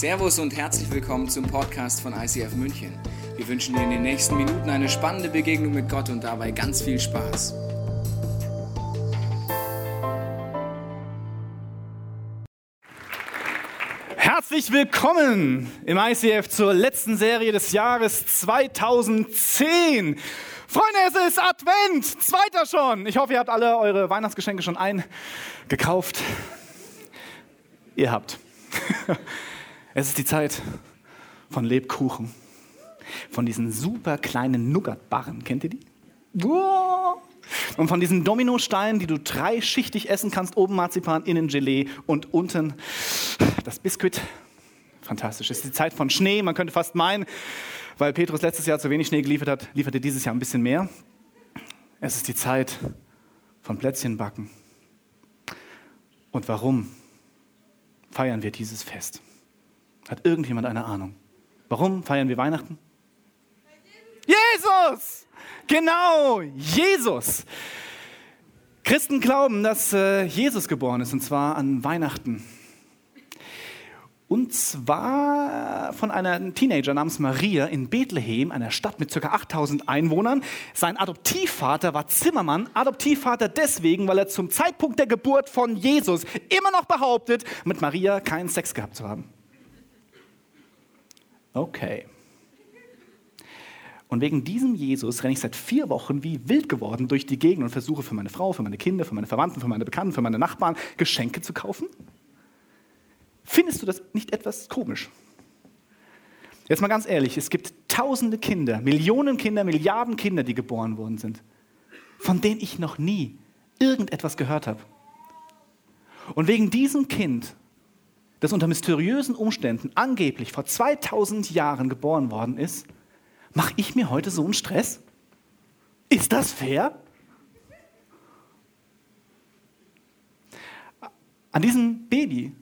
Servus und herzlich willkommen zum Podcast von ICF München. Wir wünschen dir in den nächsten Minuten eine spannende Begegnung mit Gott und dabei ganz viel Spaß. Herzlich willkommen im ICF zur letzten Serie des Jahres 2010. Freunde, es ist Advent, zweiter schon. Ich hoffe, ihr habt alle eure Weihnachtsgeschenke schon eingekauft. Ihr habt. Es ist die Zeit von Lebkuchen, von diesen super kleinen Nougatbarren. Kennt ihr die? Und von diesen Dominosteinen, die du dreischichtig essen kannst, oben Marzipan, innen Gelee und unten das Biskuit. Fantastisch. Es ist die Zeit von Schnee. Man könnte fast meinen, weil Petrus letztes Jahr zu wenig Schnee geliefert hat, liefert er dieses Jahr ein bisschen mehr. Es ist die Zeit von Plätzchenbacken. Und warum feiern wir dieses Fest? Hat irgendjemand eine Ahnung? Warum feiern wir Weihnachten? Jesus! Genau, Jesus. Christen glauben, dass äh, Jesus geboren ist, und zwar an Weihnachten. Und zwar von einer Teenager namens Maria in Bethlehem, einer Stadt mit ca. 8000 Einwohnern. Sein Adoptivvater war Zimmermann. Adoptivvater deswegen, weil er zum Zeitpunkt der Geburt von Jesus immer noch behauptet, mit Maria keinen Sex gehabt zu haben. Okay. Und wegen diesem Jesus renne ich seit vier Wochen wie wild geworden durch die Gegend und versuche für meine Frau, für meine Kinder, für meine Verwandten, für meine Bekannten, für meine Nachbarn Geschenke zu kaufen. Findest du das nicht etwas komisch? Jetzt mal ganz ehrlich, es gibt tausende Kinder, Millionen Kinder, Milliarden Kinder, die geboren worden sind, von denen ich noch nie irgendetwas gehört habe. Und wegen diesem Kind das unter mysteriösen Umständen angeblich vor 2000 Jahren geboren worden ist, mache ich mir heute so einen Stress? Ist das fair? An diesem Baby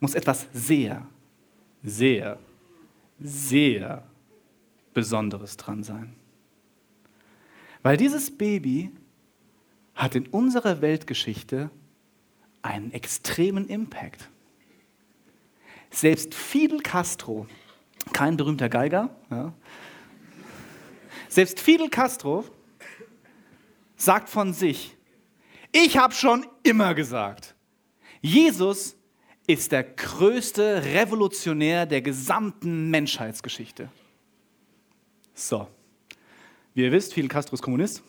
muss etwas sehr, sehr, sehr Besonderes dran sein. Weil dieses Baby hat in unserer Weltgeschichte einen extremen Impact. Selbst Fidel Castro, kein berühmter Geiger, ja, selbst Fidel Castro sagt von sich, ich habe schon immer gesagt, Jesus ist der größte Revolutionär der gesamten Menschheitsgeschichte. So, wie ihr wisst, Fidel Castro ist Kommunist.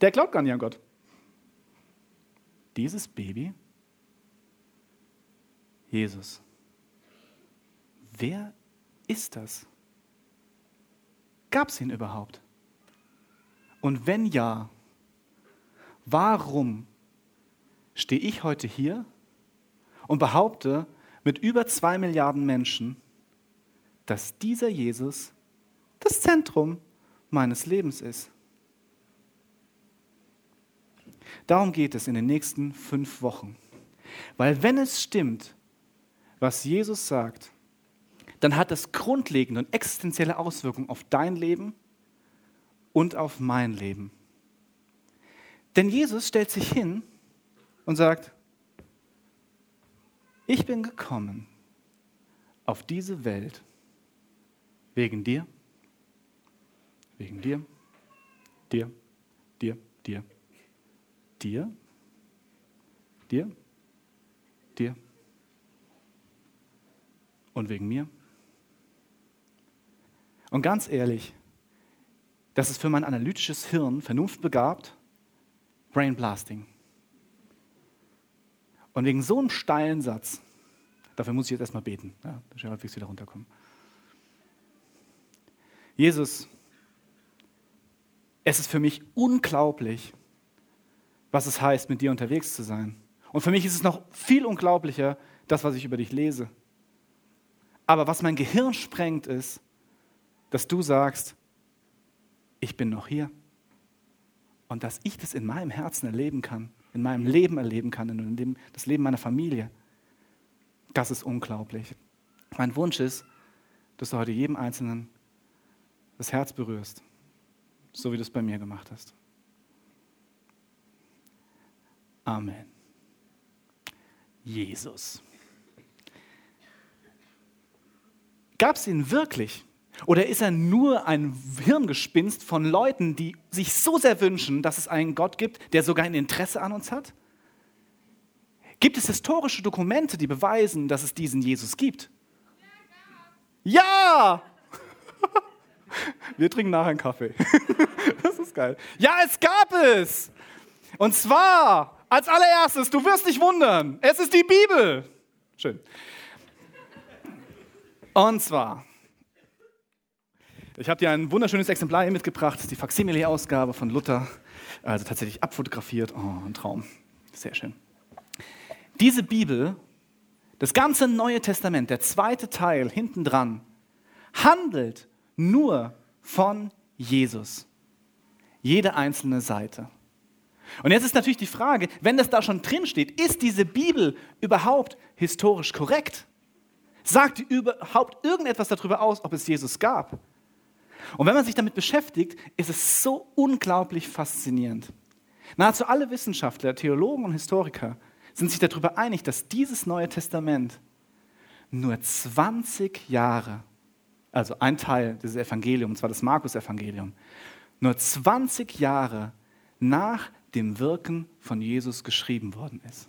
Der glaubt gar nicht an Gott. Dieses Baby, Jesus, wer ist das? Gab es ihn überhaupt? Und wenn ja, warum stehe ich heute hier und behaupte mit über zwei Milliarden Menschen, dass dieser Jesus das Zentrum meines Lebens ist? Darum geht es in den nächsten fünf Wochen. Weil wenn es stimmt, was Jesus sagt, dann hat das grundlegende und existenzielle Auswirkungen auf dein Leben und auf mein Leben. Denn Jesus stellt sich hin und sagt, ich bin gekommen auf diese Welt wegen dir, wegen dir, dir, dir, dir, dir, dir, dir und wegen mir. Und ganz ehrlich, das ist für mein analytisches Hirn vernunftbegabt, Brain Blasting. Und wegen so einem steilen Satz, dafür muss ich jetzt erstmal beten, ja, dass ich halbwegs wieder runterkomme. Jesus, es ist für mich unglaublich, was es heißt, mit dir unterwegs zu sein. Und für mich ist es noch viel unglaublicher, das, was ich über dich lese. Aber was mein Gehirn sprengt, ist, dass du sagst, ich bin noch hier. Und dass ich das in meinem Herzen erleben kann, in meinem Leben erleben kann, in dem, das Leben meiner Familie. Das ist unglaublich. Mein Wunsch ist, dass du heute jedem Einzelnen das Herz berührst, so wie du es bei mir gemacht hast. Amen. Jesus. Gab es ihn wirklich? Oder ist er nur ein Hirngespinst von Leuten, die sich so sehr wünschen, dass es einen Gott gibt, der sogar ein Interesse an uns hat? Gibt es historische Dokumente, die beweisen, dass es diesen Jesus gibt? Ja! Wir trinken nachher einen Kaffee. Das ist geil. Ja, es gab es! Und zwar, als allererstes, du wirst dich wundern, es ist die Bibel. Schön. Und zwar, ich habe dir ein wunderschönes Exemplar hier mitgebracht, die Faksimile-Ausgabe von Luther, also tatsächlich abfotografiert. Oh, ein Traum. Sehr schön. Diese Bibel, das ganze Neue Testament, der zweite Teil hinten dran, handelt nur von Jesus. Jede einzelne Seite. Und jetzt ist natürlich die Frage, wenn das da schon drin steht, ist diese Bibel überhaupt historisch korrekt? Sagt die überhaupt irgendetwas darüber aus, ob es Jesus gab? Und wenn man sich damit beschäftigt, ist es so unglaublich faszinierend. Nahezu alle Wissenschaftler, Theologen und Historiker sind sich darüber einig, dass dieses Neue Testament nur 20 Jahre, also ein Teil dieses Evangeliums, zwar das Markus-Evangelium, nur 20 Jahre nach dem Wirken von Jesus geschrieben worden ist.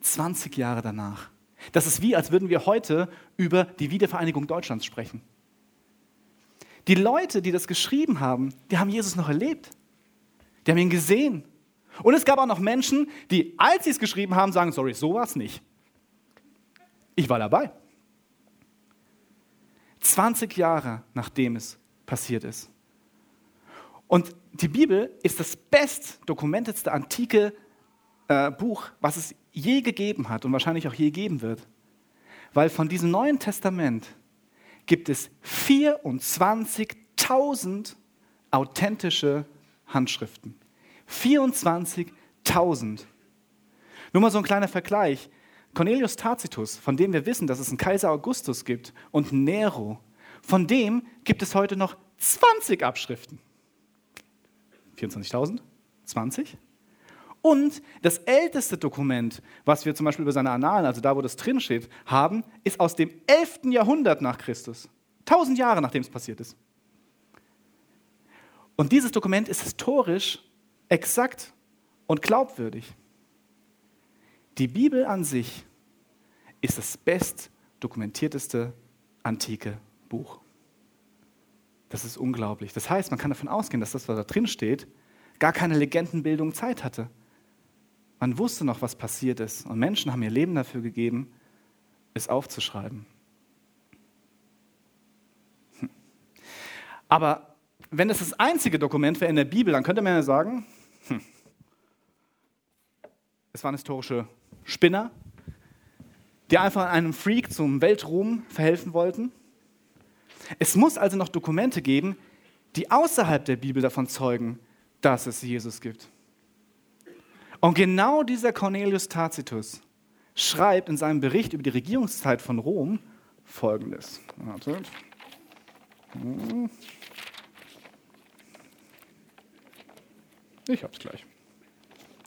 20 Jahre danach. Das ist wie, als würden wir heute über die Wiedervereinigung Deutschlands sprechen. Die Leute, die das geschrieben haben, die haben Jesus noch erlebt. Die haben ihn gesehen. Und es gab auch noch Menschen, die, als sie es geschrieben haben, sagen, sorry, so war es nicht. Ich war dabei. 20 Jahre nachdem es passiert ist. Und die Bibel ist das bestdokumentetste antike äh, Buch, was es je gegeben hat und wahrscheinlich auch je geben wird. Weil von diesem Neuen Testament gibt es 24.000 authentische Handschriften. 24.000. Nur mal so ein kleiner Vergleich. Cornelius Tacitus, von dem wir wissen, dass es einen Kaiser Augustus gibt, und Nero, von dem gibt es heute noch 20 Abschriften. 24.000? 20? Und das älteste Dokument, was wir zum Beispiel über seine Annalen, also da, wo das drin steht, haben, ist aus dem 11. Jahrhundert nach Christus. 1000 Jahre nachdem es passiert ist. Und dieses Dokument ist historisch exakt und glaubwürdig. Die Bibel an sich ist das best dokumentierteste antike Buch. Das ist unglaublich. Das heißt, man kann davon ausgehen, dass das, was da drin steht, gar keine Legendenbildung Zeit hatte. Man wusste noch, was passiert ist. Und Menschen haben ihr Leben dafür gegeben, es aufzuschreiben. Hm. Aber wenn es das einzige Dokument wäre in der Bibel, dann könnte man ja sagen, hm, es waren historische Spinner, die einfach einem Freak zum Weltruhm verhelfen wollten. Es muss also noch Dokumente geben, die außerhalb der Bibel davon zeugen, dass es Jesus gibt. Und genau dieser Cornelius Tacitus schreibt in seinem Bericht über die Regierungszeit von Rom folgendes. Wartet. Ich hab's gleich.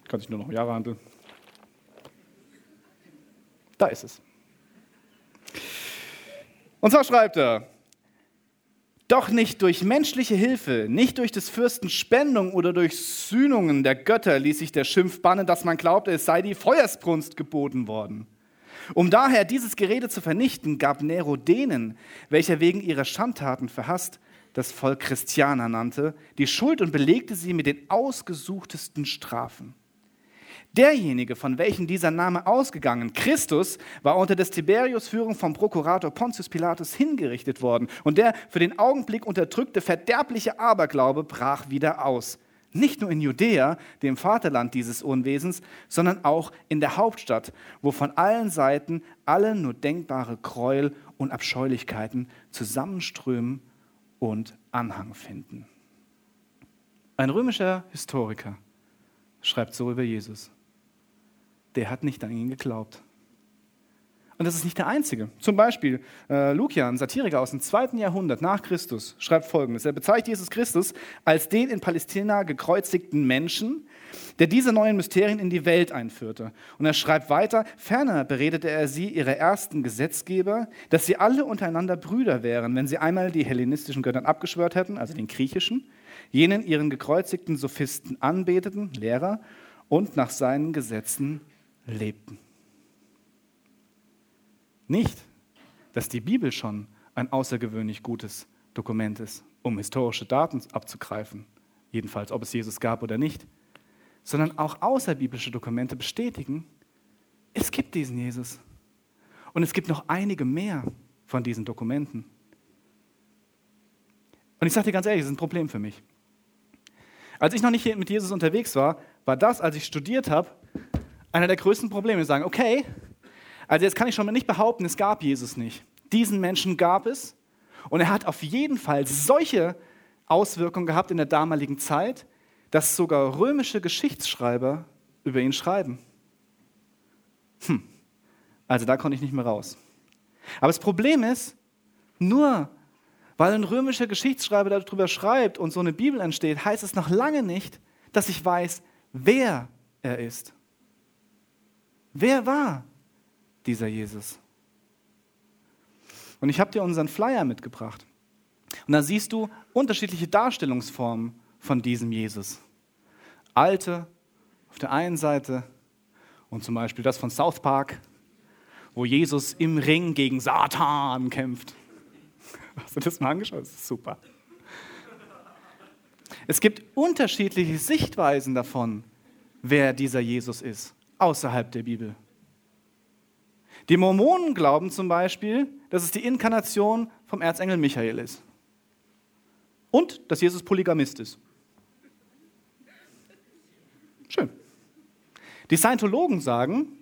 Kann sich nur noch um Jahre handeln. Da ist es. Und zwar schreibt er, doch nicht durch menschliche Hilfe, nicht durch des Fürsten Spendung oder durch Sühnungen der Götter ließ sich der Schimpf bannen, dass man glaubte, es sei die Feuersbrunst geboten worden. Um daher dieses Gerede zu vernichten, gab Nero denen, welcher wegen ihrer Schandtaten verhasst das Volk Christianer nannte, die Schuld und belegte sie mit den ausgesuchtesten Strafen. Derjenige, von welchem dieser Name ausgegangen, Christus, war unter des Tiberius Führung vom Prokurator Pontius Pilatus hingerichtet worden und der für den Augenblick unterdrückte verderbliche Aberglaube brach wieder aus. Nicht nur in Judäa, dem Vaterland dieses Unwesens, sondern auch in der Hauptstadt, wo von allen Seiten alle nur denkbare Gräuel und Abscheulichkeiten zusammenströmen und Anhang finden. Ein römischer Historiker schreibt so über Jesus der hat nicht an ihn geglaubt. Und das ist nicht der einzige. Zum Beispiel äh, Lukian, Satiriker aus dem zweiten Jahrhundert nach Christus, schreibt folgendes. Er bezeichnet Jesus Christus als den in Palästina gekreuzigten Menschen, der diese neuen Mysterien in die Welt einführte. Und er schreibt weiter, ferner beredete er sie, ihre ersten Gesetzgeber, dass sie alle untereinander Brüder wären, wenn sie einmal die hellenistischen Göttern abgeschwört hätten, also den griechischen, jenen ihren gekreuzigten Sophisten anbeteten, Lehrer, und nach seinen Gesetzen lebten. Nicht, dass die Bibel schon ein außergewöhnlich gutes Dokument ist, um historische Daten abzugreifen, jedenfalls ob es Jesus gab oder nicht, sondern auch außerbiblische Dokumente bestätigen, es gibt diesen Jesus. Und es gibt noch einige mehr von diesen Dokumenten. Und ich sage dir ganz ehrlich, das ist ein Problem für mich. Als ich noch nicht mit Jesus unterwegs war, war das, als ich studiert habe, einer der größten Probleme. Sagen, okay, also jetzt kann ich schon mal nicht behaupten, es gab Jesus nicht. Diesen Menschen gab es und er hat auf jeden Fall solche Auswirkungen gehabt in der damaligen Zeit, dass sogar römische Geschichtsschreiber über ihn schreiben. Hm, also da konnte ich nicht mehr raus. Aber das Problem ist, nur weil ein römischer Geschichtsschreiber darüber schreibt und so eine Bibel entsteht, heißt es noch lange nicht, dass ich weiß, wer er ist. Wer war dieser Jesus. Und ich habe dir unseren Flyer mitgebracht. Und da siehst du unterschiedliche Darstellungsformen von diesem Jesus. Alte auf der einen Seite und zum Beispiel das von South Park, wo Jesus im Ring gegen Satan kämpft. Hast du das mal angeschaut? Das ist super. Es gibt unterschiedliche Sichtweisen davon, wer dieser Jesus ist, außerhalb der Bibel. Die Mormonen glauben zum Beispiel, dass es die Inkarnation vom Erzengel Michael ist. Und dass Jesus Polygamist ist. Schön. Die Scientologen sagen,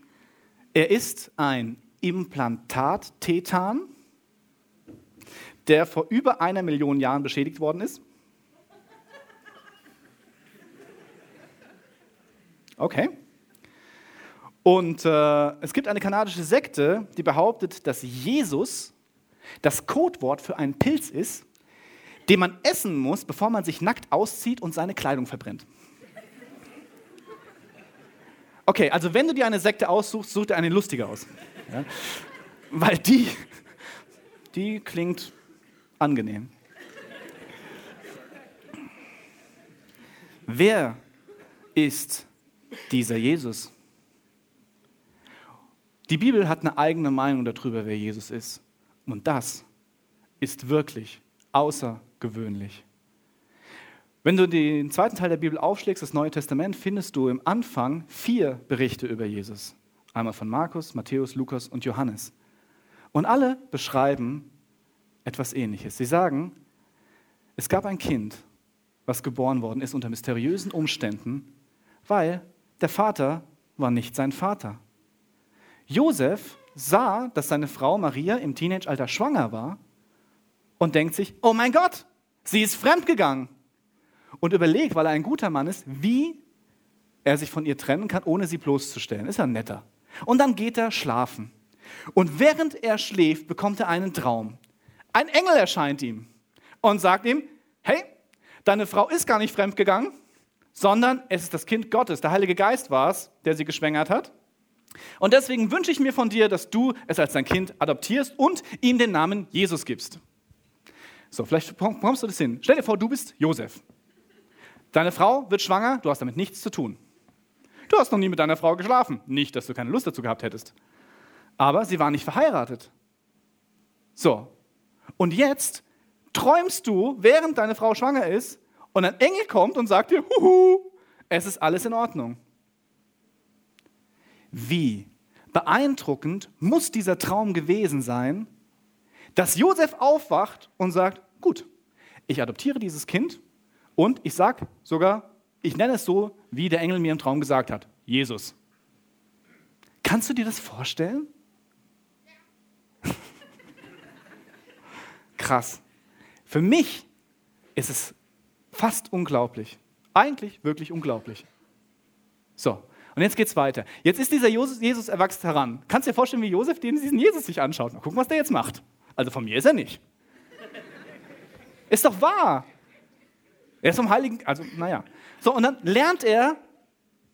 er ist ein Implantat-Tetan, der vor über einer Million Jahren beschädigt worden ist. Okay. Und äh, es gibt eine kanadische Sekte, die behauptet, dass Jesus das Codewort für einen Pilz ist, den man essen muss, bevor man sich nackt auszieht und seine Kleidung verbrennt. Okay, also wenn du dir eine Sekte aussuchst, such dir eine lustige aus. Ja? Weil die, die klingt angenehm. Wer ist dieser Jesus? Die Bibel hat eine eigene Meinung darüber, wer Jesus ist. Und das ist wirklich außergewöhnlich. Wenn du den zweiten Teil der Bibel aufschlägst, das Neue Testament, findest du im Anfang vier Berichte über Jesus. Einmal von Markus, Matthäus, Lukas und Johannes. Und alle beschreiben etwas Ähnliches. Sie sagen, es gab ein Kind, was geboren worden ist unter mysteriösen Umständen, weil der Vater war nicht sein Vater. Josef sah, dass seine Frau Maria im Teenagealter schwanger war und denkt sich, oh mein Gott, sie ist fremdgegangen. Und überlegt, weil er ein guter Mann ist, wie er sich von ihr trennen kann, ohne sie bloßzustellen. Ist er netter. Und dann geht er schlafen. Und während er schläft, bekommt er einen Traum. Ein Engel erscheint ihm und sagt ihm, hey, deine Frau ist gar nicht fremdgegangen, sondern es ist das Kind Gottes. Der Heilige Geist war es, der sie geschwängert hat. Und deswegen wünsche ich mir von dir, dass du es als dein Kind adoptierst und ihm den Namen Jesus gibst. So, vielleicht bekommst du das hin. Stell dir vor, du bist Josef. Deine Frau wird schwanger, du hast damit nichts zu tun. Du hast noch nie mit deiner Frau geschlafen. Nicht, dass du keine Lust dazu gehabt hättest. Aber sie war nicht verheiratet. So. Und jetzt träumst du, während deine Frau schwanger ist, und ein Engel kommt und sagt dir, huhu, es ist alles in Ordnung. Wie beeindruckend muss dieser Traum gewesen sein, dass Josef aufwacht und sagt, gut, ich adoptiere dieses Kind und ich sage sogar, ich nenne es so, wie der Engel mir im Traum gesagt hat, Jesus. Kannst du dir das vorstellen? Krass. Für mich ist es fast unglaublich. Eigentlich wirklich unglaublich. So, Und jetzt geht's weiter. Jetzt ist dieser Jesus erwachsen heran. Kannst du dir vorstellen, wie Josef diesen Jesus sich anschaut? Mal gucken, was der jetzt macht. Also von mir ist er nicht. Ist doch wahr. Er ist vom Heiligen, also naja. So, und dann lernt er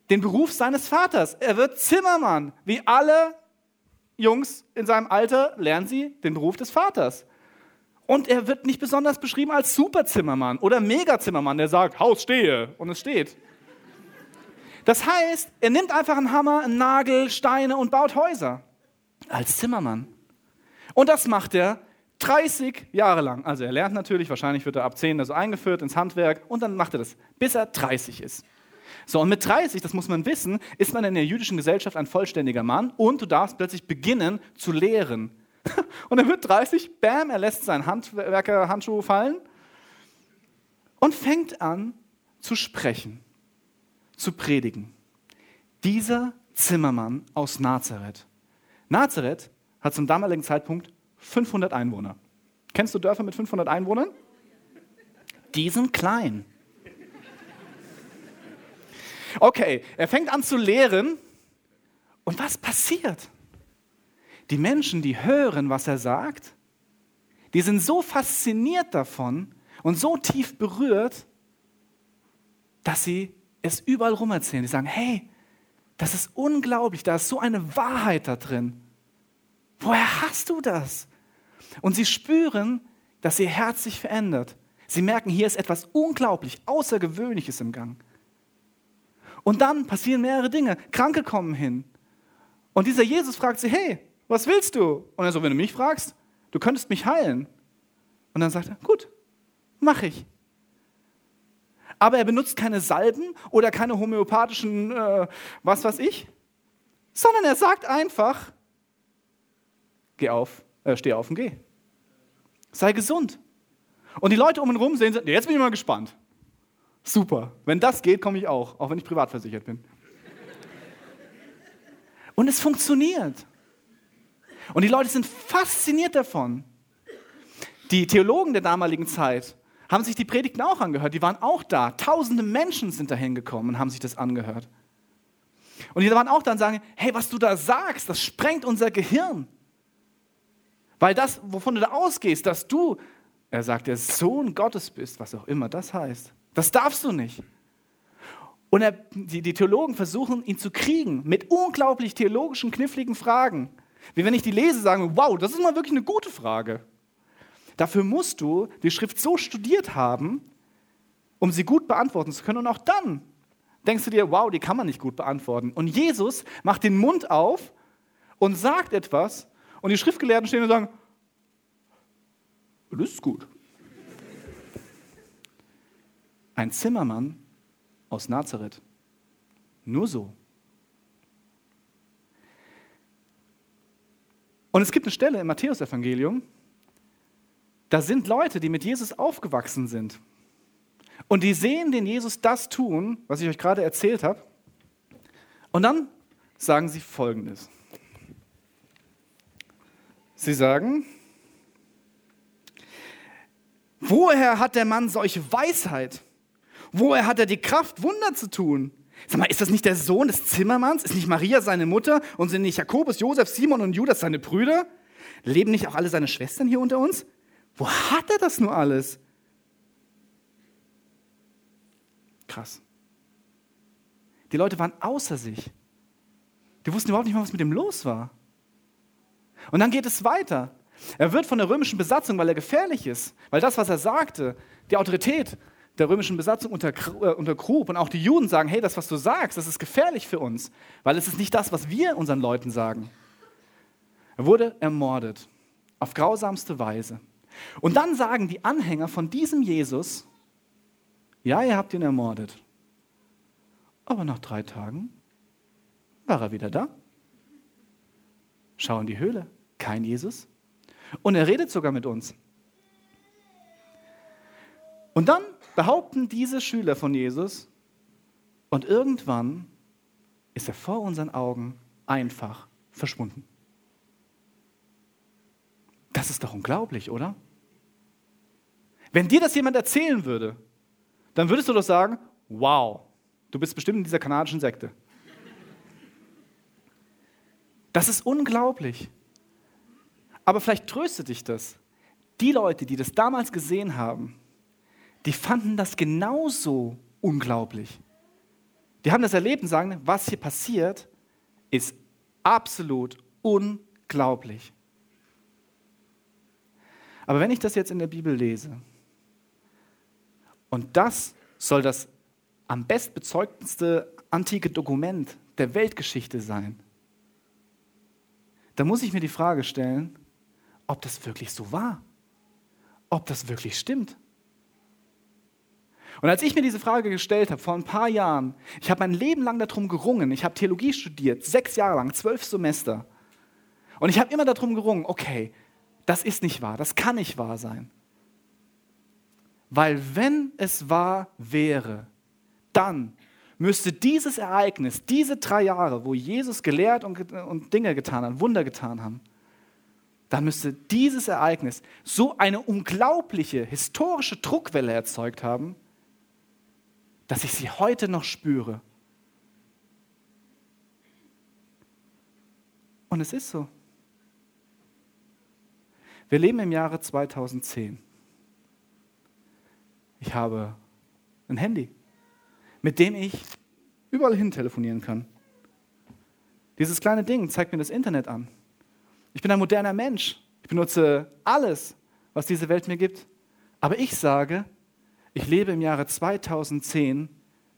den Beruf seines Vaters. Er wird Zimmermann. Wie alle Jungs in seinem Alter lernen sie den Beruf des Vaters. Und er wird nicht besonders beschrieben als Superzimmermann oder Megazimmermann, der sagt, Haus stehe und es steht. Das heißt, er nimmt einfach einen Hammer, einen Nagel, Steine und baut Häuser als Zimmermann. Und das macht er 30 Jahre lang. Also er lernt natürlich, wahrscheinlich wird er ab 10 also eingeführt ins Handwerk und dann macht er das, bis er 30 ist. So, und mit 30, das muss man wissen, ist man in der jüdischen Gesellschaft ein vollständiger Mann und du darfst plötzlich beginnen zu lehren. Und er wird 30, bam, er lässt seinen Handwerkerhandschuh fallen und fängt an zu sprechen, zu predigen. Dieser Zimmermann aus Nazareth. Nazareth hat zum damaligen Zeitpunkt 500 Einwohner. Kennst du Dörfer mit 500 Einwohnern? Die sind klein. Okay, er fängt an zu lehren. Und was passiert? Die Menschen, die hören, was er sagt, die sind so fasziniert davon und so tief berührt, dass sie es überall rum erzählen. Die sagen, hey, das ist unglaublich, da ist so eine Wahrheit da drin. Woher hast du das? Und sie spüren, dass ihr Herz sich verändert. Sie merken, hier ist etwas unglaublich Außergewöhnliches im Gang. Und dann passieren mehrere Dinge. Kranke kommen hin. Und dieser Jesus fragt sie, hey, was willst du? Und er so, wenn du mich fragst, du könntest mich heilen. Und dann sagt er, gut, mach ich. Aber er benutzt keine Salben oder keine homöopathischen, äh, was weiß ich, sondern er sagt einfach, geh auf, äh, steh auf und geh. Sei gesund. Und die Leute um ihn herum sehen, jetzt bin ich mal gespannt. Super. Wenn das geht, komme ich auch, auch wenn ich privat versichert bin. Und es funktioniert. Und die Leute sind fasziniert davon. Die Theologen der damaligen Zeit haben sich die Predigten auch angehört. Die waren auch da. Tausende Menschen sind dahin gekommen und haben sich das angehört. Und die waren auch da und sagen, hey, was du da sagst, das sprengt unser Gehirn. Weil das, wovon du da ausgehst, dass du, er sagt, der Sohn Gottes bist, was auch immer das heißt, das darfst du nicht. Und er, die, die Theologen versuchen, ihn zu kriegen mit unglaublich theologischen, kniffligen Fragen. Wie wenn ich die lese, sagen, wow, das ist mal wirklich eine gute Frage. Dafür musst du die Schrift so studiert haben, um sie gut beantworten zu können. Und auch dann denkst du dir, wow, die kann man nicht gut beantworten. Und Jesus macht den Mund auf und sagt etwas. Und die Schriftgelehrten stehen und sagen, das ist gut. Ein Zimmermann aus Nazareth. Nur so. Und es gibt eine Stelle im Matthäusevangelium, da sind Leute, die mit Jesus aufgewachsen sind. Und die sehen den Jesus das tun, was ich euch gerade erzählt habe. Und dann sagen sie Folgendes. Sie sagen, woher hat der Mann solche Weisheit? Woher hat er die Kraft, Wunder zu tun? Sag mal, ist das nicht der Sohn des Zimmermanns? Ist nicht Maria seine Mutter? Und sind nicht Jakobus, Josef, Simon und Judas seine Brüder? Leben nicht auch alle seine Schwestern hier unter uns? Wo hat er das nur alles? Krass. Die Leute waren außer sich. Die wussten überhaupt nicht mal, was mit ihm los war. Und dann geht es weiter. Er wird von der römischen Besatzung, weil er gefährlich ist, weil das, was er sagte, die Autorität der römischen Besatzung äh, untergrub. Und auch die Juden sagen, hey, das, was du sagst, das ist gefährlich für uns, weil es ist nicht das, was wir unseren Leuten sagen. Er wurde ermordet, auf grausamste Weise. Und dann sagen die Anhänger von diesem Jesus, ja, ihr habt ihn ermordet. Aber nach drei Tagen war er wieder da. Schau in die Höhle, kein Jesus. Und er redet sogar mit uns. Und dann behaupten diese Schüler von Jesus und irgendwann ist er vor unseren Augen einfach verschwunden. Das ist doch unglaublich, oder? Wenn dir das jemand erzählen würde, dann würdest du doch sagen, wow, du bist bestimmt in dieser kanadischen Sekte. Das ist unglaublich. Aber vielleicht tröstet dich das. Die Leute, die das damals gesehen haben, die fanden das genauso unglaublich. Die haben das erlebt und sagen, was hier passiert, ist absolut unglaublich. Aber wenn ich das jetzt in der Bibel lese, und das soll das am bestbezeugteste antike Dokument der Weltgeschichte sein, dann muss ich mir die Frage stellen, ob das wirklich so war, ob das wirklich stimmt. Und als ich mir diese Frage gestellt habe, vor ein paar Jahren, ich habe mein Leben lang darum gerungen, ich habe Theologie studiert, sechs Jahre lang, zwölf Semester. Und ich habe immer darum gerungen, okay, das ist nicht wahr, das kann nicht wahr sein. Weil wenn es wahr wäre, dann müsste dieses Ereignis, diese drei Jahre, wo Jesus gelehrt und, und Dinge getan hat, Wunder getan haben, dann müsste dieses Ereignis so eine unglaubliche historische Druckwelle erzeugt haben, dass ich sie heute noch spüre. Und es ist so. Wir leben im Jahre 2010. Ich habe ein Handy, mit dem ich überall hin telefonieren kann. Dieses kleine Ding zeigt mir das Internet an. Ich bin ein moderner Mensch. Ich benutze alles, was diese Welt mir gibt. Aber ich sage, ich lebe im Jahre 2010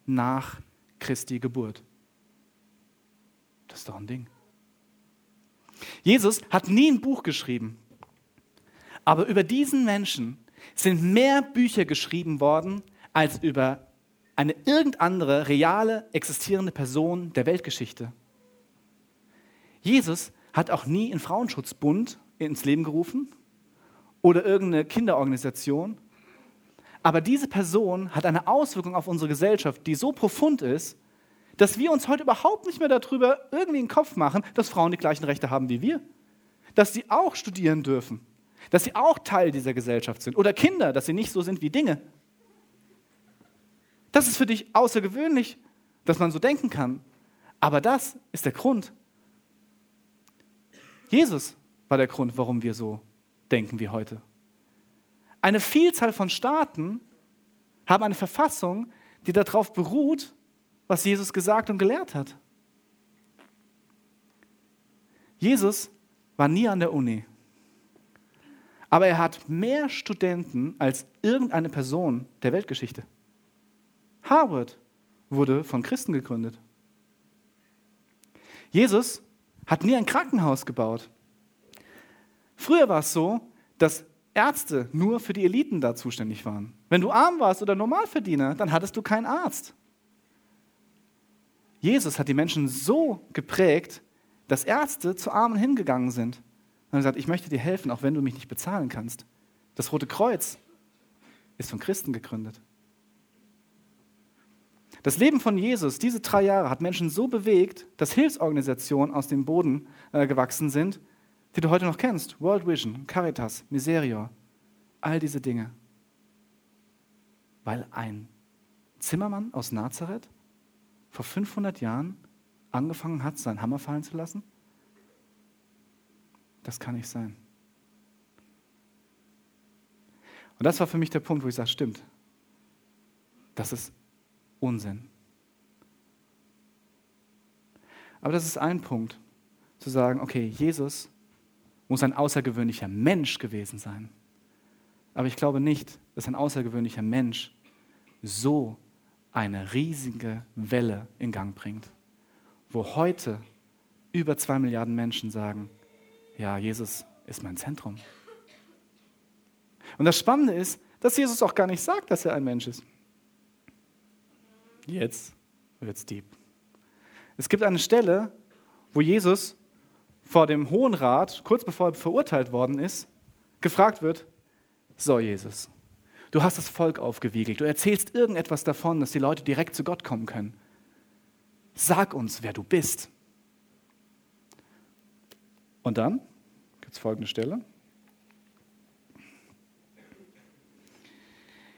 nach Christi Geburt. Das ist doch ein Ding. Jesus hat nie ein Buch geschrieben. Aber über diesen Menschen sind mehr Bücher geschrieben worden als über eine irgend andere reale existierende Person der Weltgeschichte. Jesus hat auch nie einen Frauenschutzbund ins Leben gerufen oder irgendeine Kinderorganisation. Aber diese Person hat eine Auswirkung auf unsere Gesellschaft, die so profund ist, dass wir uns heute überhaupt nicht mehr darüber irgendwie den Kopf machen, dass Frauen die gleichen Rechte haben wie wir. Dass sie auch studieren dürfen dass sie auch Teil dieser Gesellschaft sind. Oder Kinder, dass sie nicht so sind wie Dinge. Das ist für dich außergewöhnlich, dass man so denken kann. Aber das ist der Grund. Jesus war der Grund, warum wir so denken wie heute. Eine Vielzahl von Staaten haben eine Verfassung, die darauf beruht, was Jesus gesagt und gelehrt hat. Jesus war nie an der Uni. Aber er hat mehr Studenten als irgendeine Person der Weltgeschichte. Harvard wurde von Christen gegründet. Jesus hat nie ein Krankenhaus gebaut. Früher war es so, dass Ärzte nur für die Eliten da zuständig waren. Wenn du arm warst oder Normalverdiener, dann hattest du keinen Arzt. Jesus hat die Menschen so geprägt, dass Ärzte zu Armen hingegangen sind und gesagt, ich möchte dir helfen, auch wenn du mich nicht bezahlen kannst. Das Rote Kreuz ist von Christen gegründet. Das Leben von Jesus, diese drei Jahre, hat Menschen so bewegt, dass Hilfsorganisationen aus dem Boden äh, gewachsen sind, die du heute noch kennst. World Vision, Caritas, Miserior, all diese Dinge. Weil ein Zimmermann aus Nazareth vor 500 Jahren angefangen hat, seinen Hammer fallen zu lassen? Das kann nicht sein. Und das war für mich der Punkt, wo ich sage, stimmt. Das ist Unsinn. Aber das ist ein Punkt, zu sagen, okay, Jesus muss ein außergewöhnlicher Mensch gewesen sein. Aber ich glaube nicht, dass ein außergewöhnlicher Mensch so eine riesige Welle in Gang bringt, wo heute über zwei Milliarden Menschen sagen, ja, Jesus ist mein Zentrum. Und das Spannende ist, dass Jesus auch gar nicht sagt, dass er ein Mensch ist. Jetzt wird es deep. Es gibt eine Stelle, wo Jesus vor dem Hohen Rat, kurz bevor er verurteilt worden ist, gefragt wird, so Jesus, du hast das Volk aufgewiegelt, du erzählst irgendetwas davon, dass die Leute direkt zu Gott kommen können. Sag uns, wer du bist. Und dann gibt es folgende Stelle.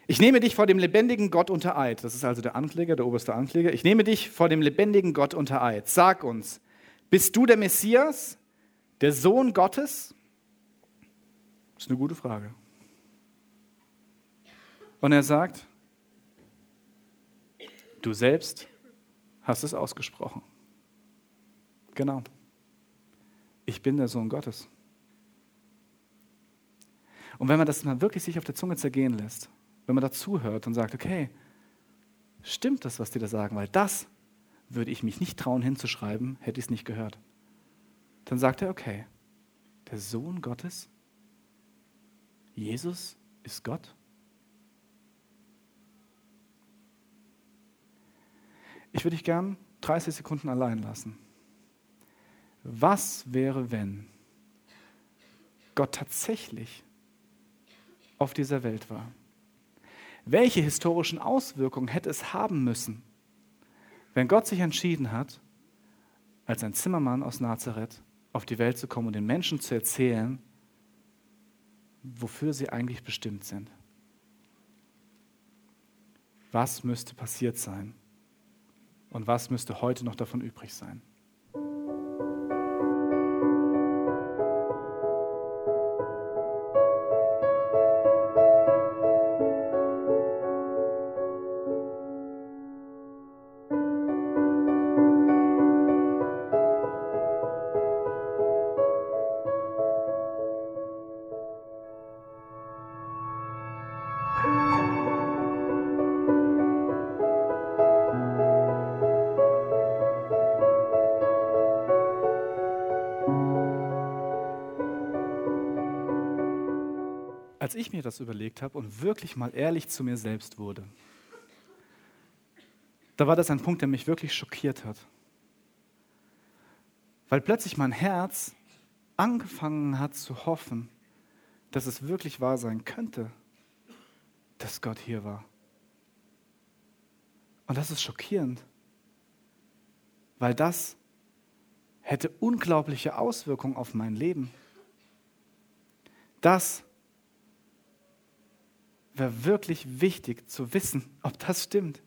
Ich nehme dich vor dem lebendigen Gott unter Eid. Das ist also der Ankläger, der oberste Ankläger. Ich nehme dich vor dem lebendigen Gott unter Eid. Sag uns, Bist du der Messias, der Sohn Gottes? Das ist eine gute Frage. Und er sagt, du selbst hast es ausgesprochen. Genau. Ich bin der Sohn Gottes. Und wenn man das mal wirklich sich auf der Zunge zergehen lässt, wenn man dazu hört und sagt, okay, stimmt das, was die da sagen, weil das würde ich mich nicht trauen hinzuschreiben, hätte ich es nicht gehört. Dann sagt er, okay, der Sohn Gottes, Jesus ist Gott. Ich würde dich gern 30 Sekunden allein lassen. Was wäre, wenn Gott tatsächlich auf dieser Welt war? Welche historischen Auswirkungen hätte es haben müssen, wenn Gott sich entschieden hat, als ein Zimmermann aus Nazareth auf die Welt zu kommen und den Menschen zu erzählen, wofür sie eigentlich bestimmt sind? Was müsste passiert sein? Und was müsste heute noch davon übrig sein? Das überlegt habe und wirklich mal ehrlich zu mir selbst wurde, da war das ein Punkt, der mich wirklich schockiert hat. Weil plötzlich mein Herz angefangen hat zu hoffen, dass es wirklich wahr sein könnte, dass Gott hier war. Und das ist schockierend, weil das hätte unglaubliche Auswirkungen auf mein Leben. Das wäre wirklich wichtig zu wissen, ob das stimmt.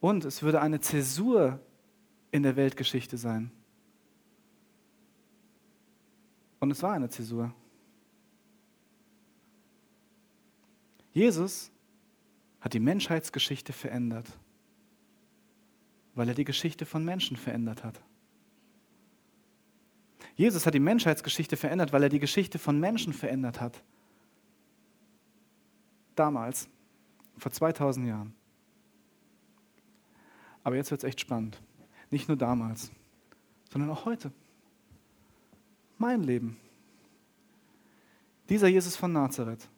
Und es würde eine Zäsur in der Weltgeschichte sein. Und es war eine Zäsur. Jesus hat die Menschheitsgeschichte verändert, weil er die Geschichte von Menschen verändert hat. Jesus hat die Menschheitsgeschichte verändert, weil er die Geschichte von Menschen verändert hat damals, vor 2000 Jahren. Aber jetzt wird es echt spannend. Nicht nur damals, sondern auch heute. Mein Leben. Dieser Jesus von Nazareth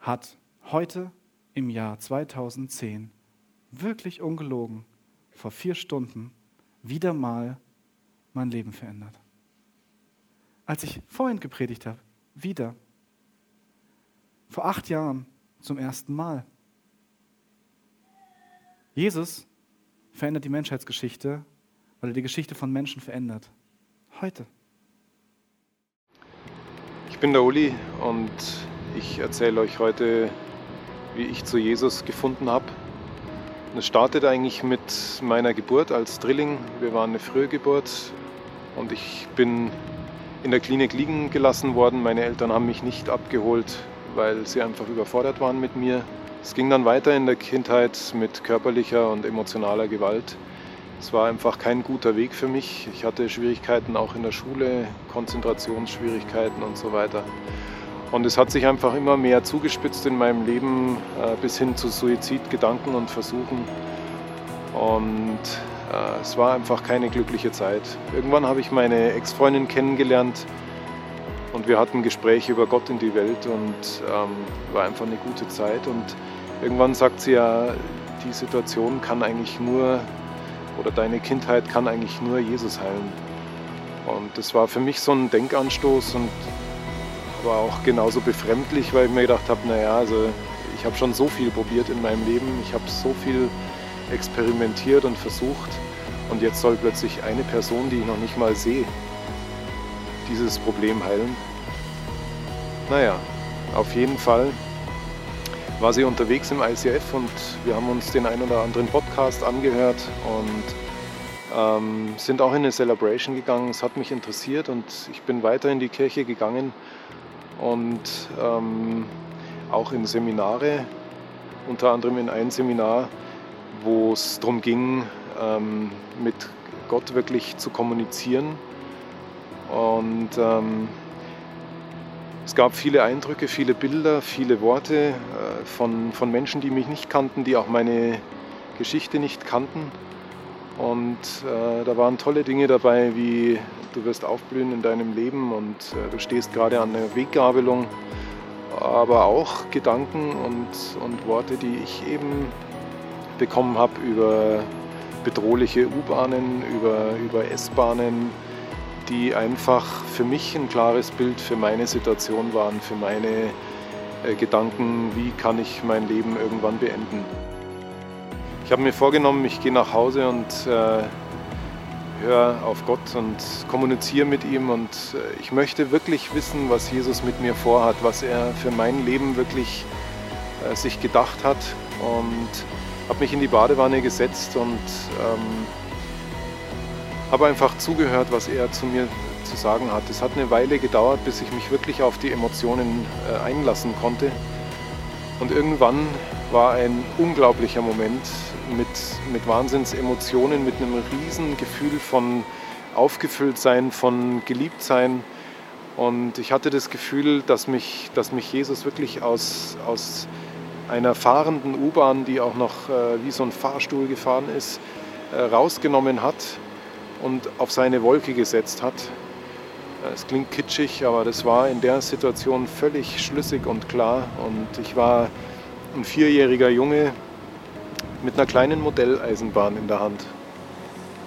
hat heute im Jahr 2010 wirklich ungelogen vor vier Stunden wieder mal mein Leben verändert. Als ich vorhin gepredigt habe, wieder vor acht Jahren zum ersten Mal. Jesus verändert die Menschheitsgeschichte, weil er die Geschichte von Menschen verändert. Heute. Ich bin der Uli und ich erzähle euch heute, wie ich zu Jesus gefunden habe. Es startet eigentlich mit meiner Geburt als Drilling. Wir waren eine frühe Geburt und ich bin in der Klinik liegen gelassen worden. Meine Eltern haben mich nicht abgeholt, weil sie einfach überfordert waren mit mir. Es ging dann weiter in der Kindheit mit körperlicher und emotionaler Gewalt. Es war einfach kein guter Weg für mich. Ich hatte Schwierigkeiten auch in der Schule, Konzentrationsschwierigkeiten und so weiter. Und es hat sich einfach immer mehr zugespitzt in meinem Leben äh, bis hin zu Suizidgedanken und Versuchen. Und äh, es war einfach keine glückliche Zeit. Irgendwann habe ich meine Ex-Freundin kennengelernt, und wir hatten Gespräche über Gott in die Welt und ähm, war einfach eine gute Zeit. Und irgendwann sagt sie ja, die Situation kann eigentlich nur, oder deine Kindheit kann eigentlich nur Jesus heilen. Und das war für mich so ein Denkanstoß und war auch genauso befremdlich, weil ich mir gedacht habe, naja, also ich habe schon so viel probiert in meinem Leben, ich habe so viel experimentiert und versucht und jetzt soll plötzlich eine Person, die ich noch nicht mal sehe, dieses Problem heilen. Naja, auf jeden Fall war sie unterwegs im ICF und wir haben uns den ein oder anderen Podcast angehört und ähm, sind auch in eine Celebration gegangen. Es hat mich interessiert und ich bin weiter in die Kirche gegangen und ähm, auch in Seminare, unter anderem in ein Seminar, wo es darum ging, ähm, mit Gott wirklich zu kommunizieren. Und ähm, es gab viele Eindrücke, viele Bilder, viele Worte äh, von, von Menschen, die mich nicht kannten, die auch meine Geschichte nicht kannten. Und äh, da waren tolle Dinge dabei, wie du wirst aufblühen in deinem Leben und äh, du stehst gerade an der Weggabelung, aber auch Gedanken und, und Worte, die ich eben bekommen habe über bedrohliche U-Bahnen, über, über S-Bahnen, die einfach für mich ein klares Bild für meine Situation waren, für meine äh, Gedanken, wie kann ich mein Leben irgendwann beenden. Ich habe mir vorgenommen, ich gehe nach Hause und äh, höre auf Gott und kommuniziere mit ihm und äh, ich möchte wirklich wissen, was Jesus mit mir vorhat, was er für mein Leben wirklich äh, sich gedacht hat und habe mich in die Badewanne gesetzt und ähm, habe einfach zugehört, was er zu mir zu sagen hat. Es hat eine Weile gedauert, bis ich mich wirklich auf die Emotionen äh, einlassen konnte. Und irgendwann war ein unglaublicher Moment mit, mit Wahnsinnsemotionen, mit einem riesen Gefühl von Aufgefülltsein, von Geliebtsein. Und ich hatte das Gefühl, dass mich, dass mich Jesus wirklich aus, aus einer fahrenden U-Bahn, die auch noch äh, wie so ein Fahrstuhl gefahren ist, äh, rausgenommen hat und auf seine Wolke gesetzt hat. Es klingt kitschig, aber das war in der Situation völlig schlüssig und klar. Und ich war ein vierjähriger Junge mit einer kleinen Modelleisenbahn in der Hand,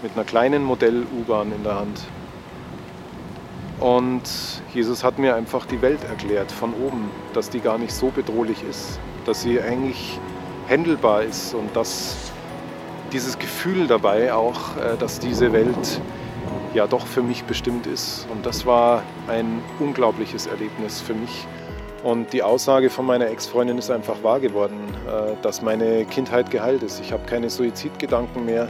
mit einer kleinen Modell-U-Bahn in der Hand. Und Jesus hat mir einfach die Welt erklärt von oben, dass die gar nicht so bedrohlich ist, dass sie eigentlich händelbar ist und dass dieses Gefühl dabei auch, äh, dass diese Welt ja doch für mich bestimmt ist. Und das war ein unglaubliches Erlebnis für mich. Und die Aussage von meiner Ex-Freundin ist einfach wahr geworden, äh, dass meine Kindheit geheilt ist. Ich habe keine Suizidgedanken mehr.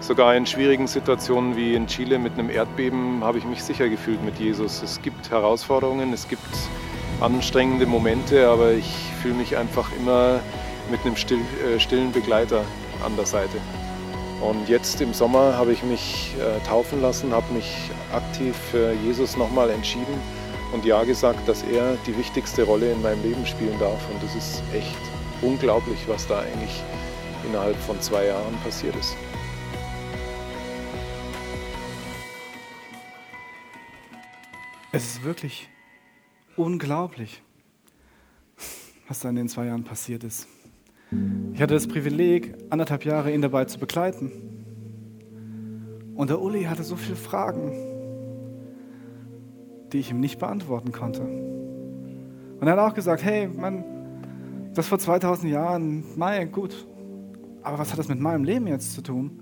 Sogar in schwierigen Situationen wie in Chile mit einem Erdbeben habe ich mich sicher gefühlt mit Jesus. Es gibt Herausforderungen, es gibt anstrengende Momente, aber ich fühle mich einfach immer mit einem äh, stillen Begleiter an der Seite. Und jetzt im Sommer habe ich mich äh, taufen lassen, habe mich aktiv für Jesus nochmal entschieden und ja gesagt, dass er die wichtigste Rolle in meinem Leben spielen darf. Und das ist echt unglaublich, was da eigentlich innerhalb von zwei Jahren passiert ist. Es ist wirklich unglaublich, was da in den zwei Jahren passiert ist. Ich hatte das Privileg, anderthalb Jahre ihn dabei zu begleiten. Und der Uli hatte so viele Fragen die ich ihm nicht beantworten konnte. Und er hat auch gesagt, hey, Mann, das vor 2000 Jahren, mein, gut, aber was hat das mit meinem Leben jetzt zu tun?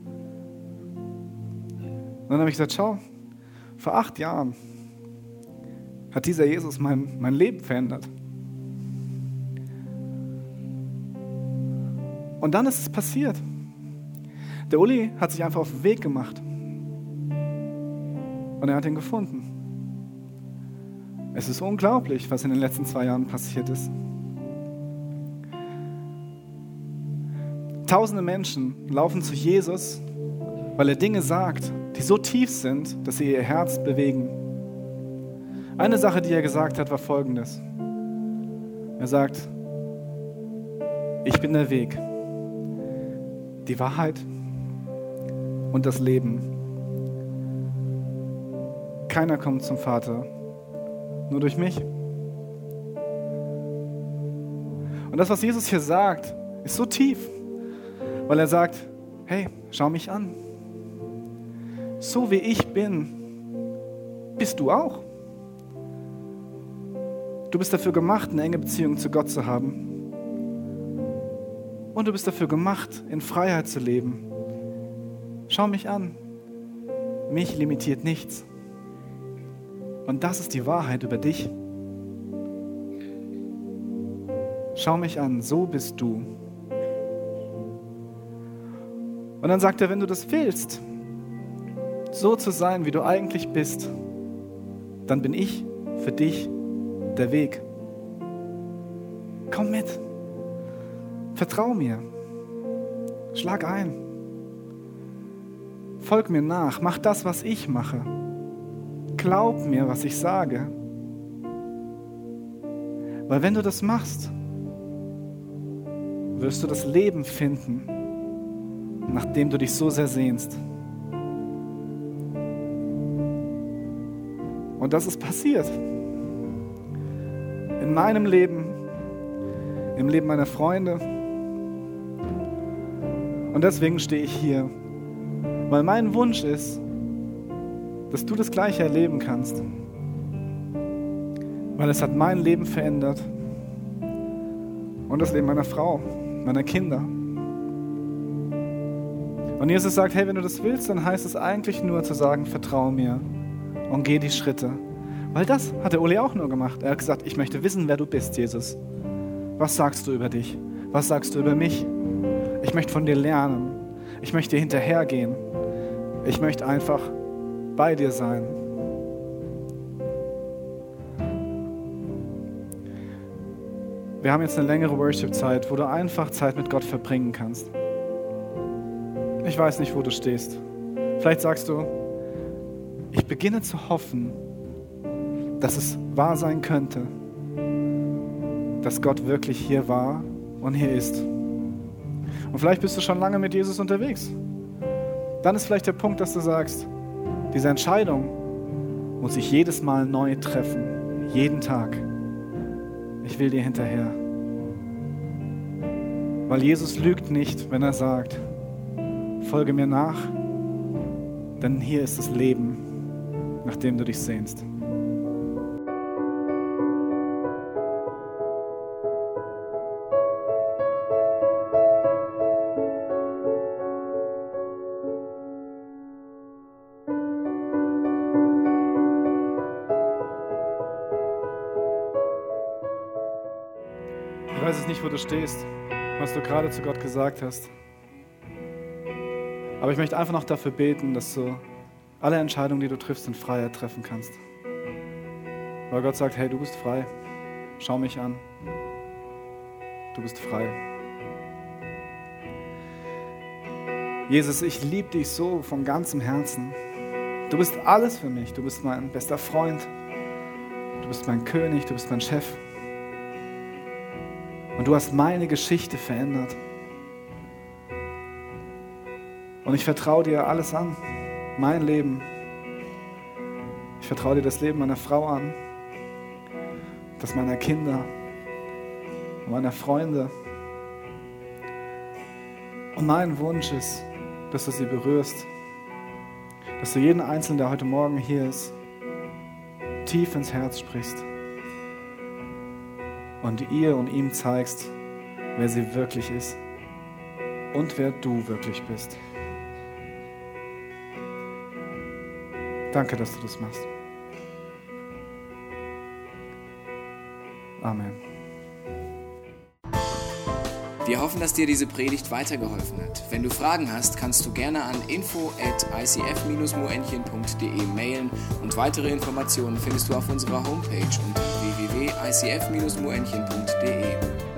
Und dann habe ich gesagt, schau, vor acht Jahren hat dieser Jesus mein, mein Leben verändert. Und dann ist es passiert. Der Uli hat sich einfach auf den Weg gemacht. Und er hat ihn gefunden. Es ist unglaublich, was in den letzten zwei Jahren passiert ist. Tausende Menschen laufen zu Jesus, weil er Dinge sagt, die so tief sind, dass sie ihr Herz bewegen. Eine Sache, die er gesagt hat, war folgendes. Er sagt, ich bin der Weg, die Wahrheit und das Leben. Keiner kommt zum Vater nur durch mich. Und das, was Jesus hier sagt, ist so tief, weil er sagt, hey, schau mich an. So wie ich bin, bist du auch. Du bist dafür gemacht, eine enge Beziehung zu Gott zu haben. Und du bist dafür gemacht, in Freiheit zu leben. Schau mich an. Mich limitiert nichts. Und das ist die Wahrheit über dich. Schau mich an, so bist du. Und dann sagt er, wenn du das willst, so zu sein, wie du eigentlich bist, dann bin ich für dich der Weg. Komm mit. Vertrau mir. Schlag ein. Folg mir nach. Mach das, was ich mache. Glaub mir, was ich sage. Weil wenn du das machst, wirst du das Leben finden, nach dem du dich so sehr sehnst. Und das ist passiert. In meinem Leben, im Leben meiner Freunde. Und deswegen stehe ich hier, weil mein Wunsch ist, dass du das Gleiche erleben kannst. Weil es hat mein Leben verändert und das Leben meiner Frau, meiner Kinder. Und Jesus sagt, hey, wenn du das willst, dann heißt es eigentlich nur zu sagen, vertraue mir und geh die Schritte. Weil das hat der Uli auch nur gemacht. Er hat gesagt, ich möchte wissen, wer du bist, Jesus. Was sagst du über dich? Was sagst du über mich? Ich möchte von dir lernen. Ich möchte dir hinterhergehen. Ich möchte einfach bei dir sein. Wir haben jetzt eine längere Worship-Zeit, wo du einfach Zeit mit Gott verbringen kannst. Ich weiß nicht, wo du stehst. Vielleicht sagst du, ich beginne zu hoffen, dass es wahr sein könnte, dass Gott wirklich hier war und hier ist. Und vielleicht bist du schon lange mit Jesus unterwegs. Dann ist vielleicht der Punkt, dass du sagst, diese Entscheidung muss ich jedes Mal neu treffen, jeden Tag. Ich will dir hinterher. Weil Jesus lügt nicht, wenn er sagt, folge mir nach, denn hier ist das Leben, nach dem du dich sehnst. Weiß es nicht, wo du stehst, was du gerade zu Gott gesagt hast. Aber ich möchte einfach noch dafür beten, dass du alle Entscheidungen, die du triffst, in Freiheit treffen kannst. Weil Gott sagt, hey, du bist frei. Schau mich an. Du bist frei. Jesus, ich liebe dich so von ganzem Herzen. Du bist alles für mich. Du bist mein bester Freund. Du bist mein König. Du bist mein Chef. Und du hast meine Geschichte verändert. Und ich vertraue dir alles an, mein Leben. Ich vertraue dir das Leben meiner Frau an, das meiner Kinder, meiner Freunde. Und mein Wunsch ist, dass du sie berührst, dass du jeden Einzelnen, der heute Morgen hier ist, tief ins Herz sprichst und ihr und ihm zeigst, wer sie wirklich ist und wer du wirklich bist. Danke, dass du das machst. Amen. Wir hoffen, dass dir diese Predigt weitergeholfen hat. Wenn du Fragen hast, kannst du gerne an info at icf-moenchen.de mailen und weitere Informationen findest du auf unserer Homepage unter www.icf-moenchen.de.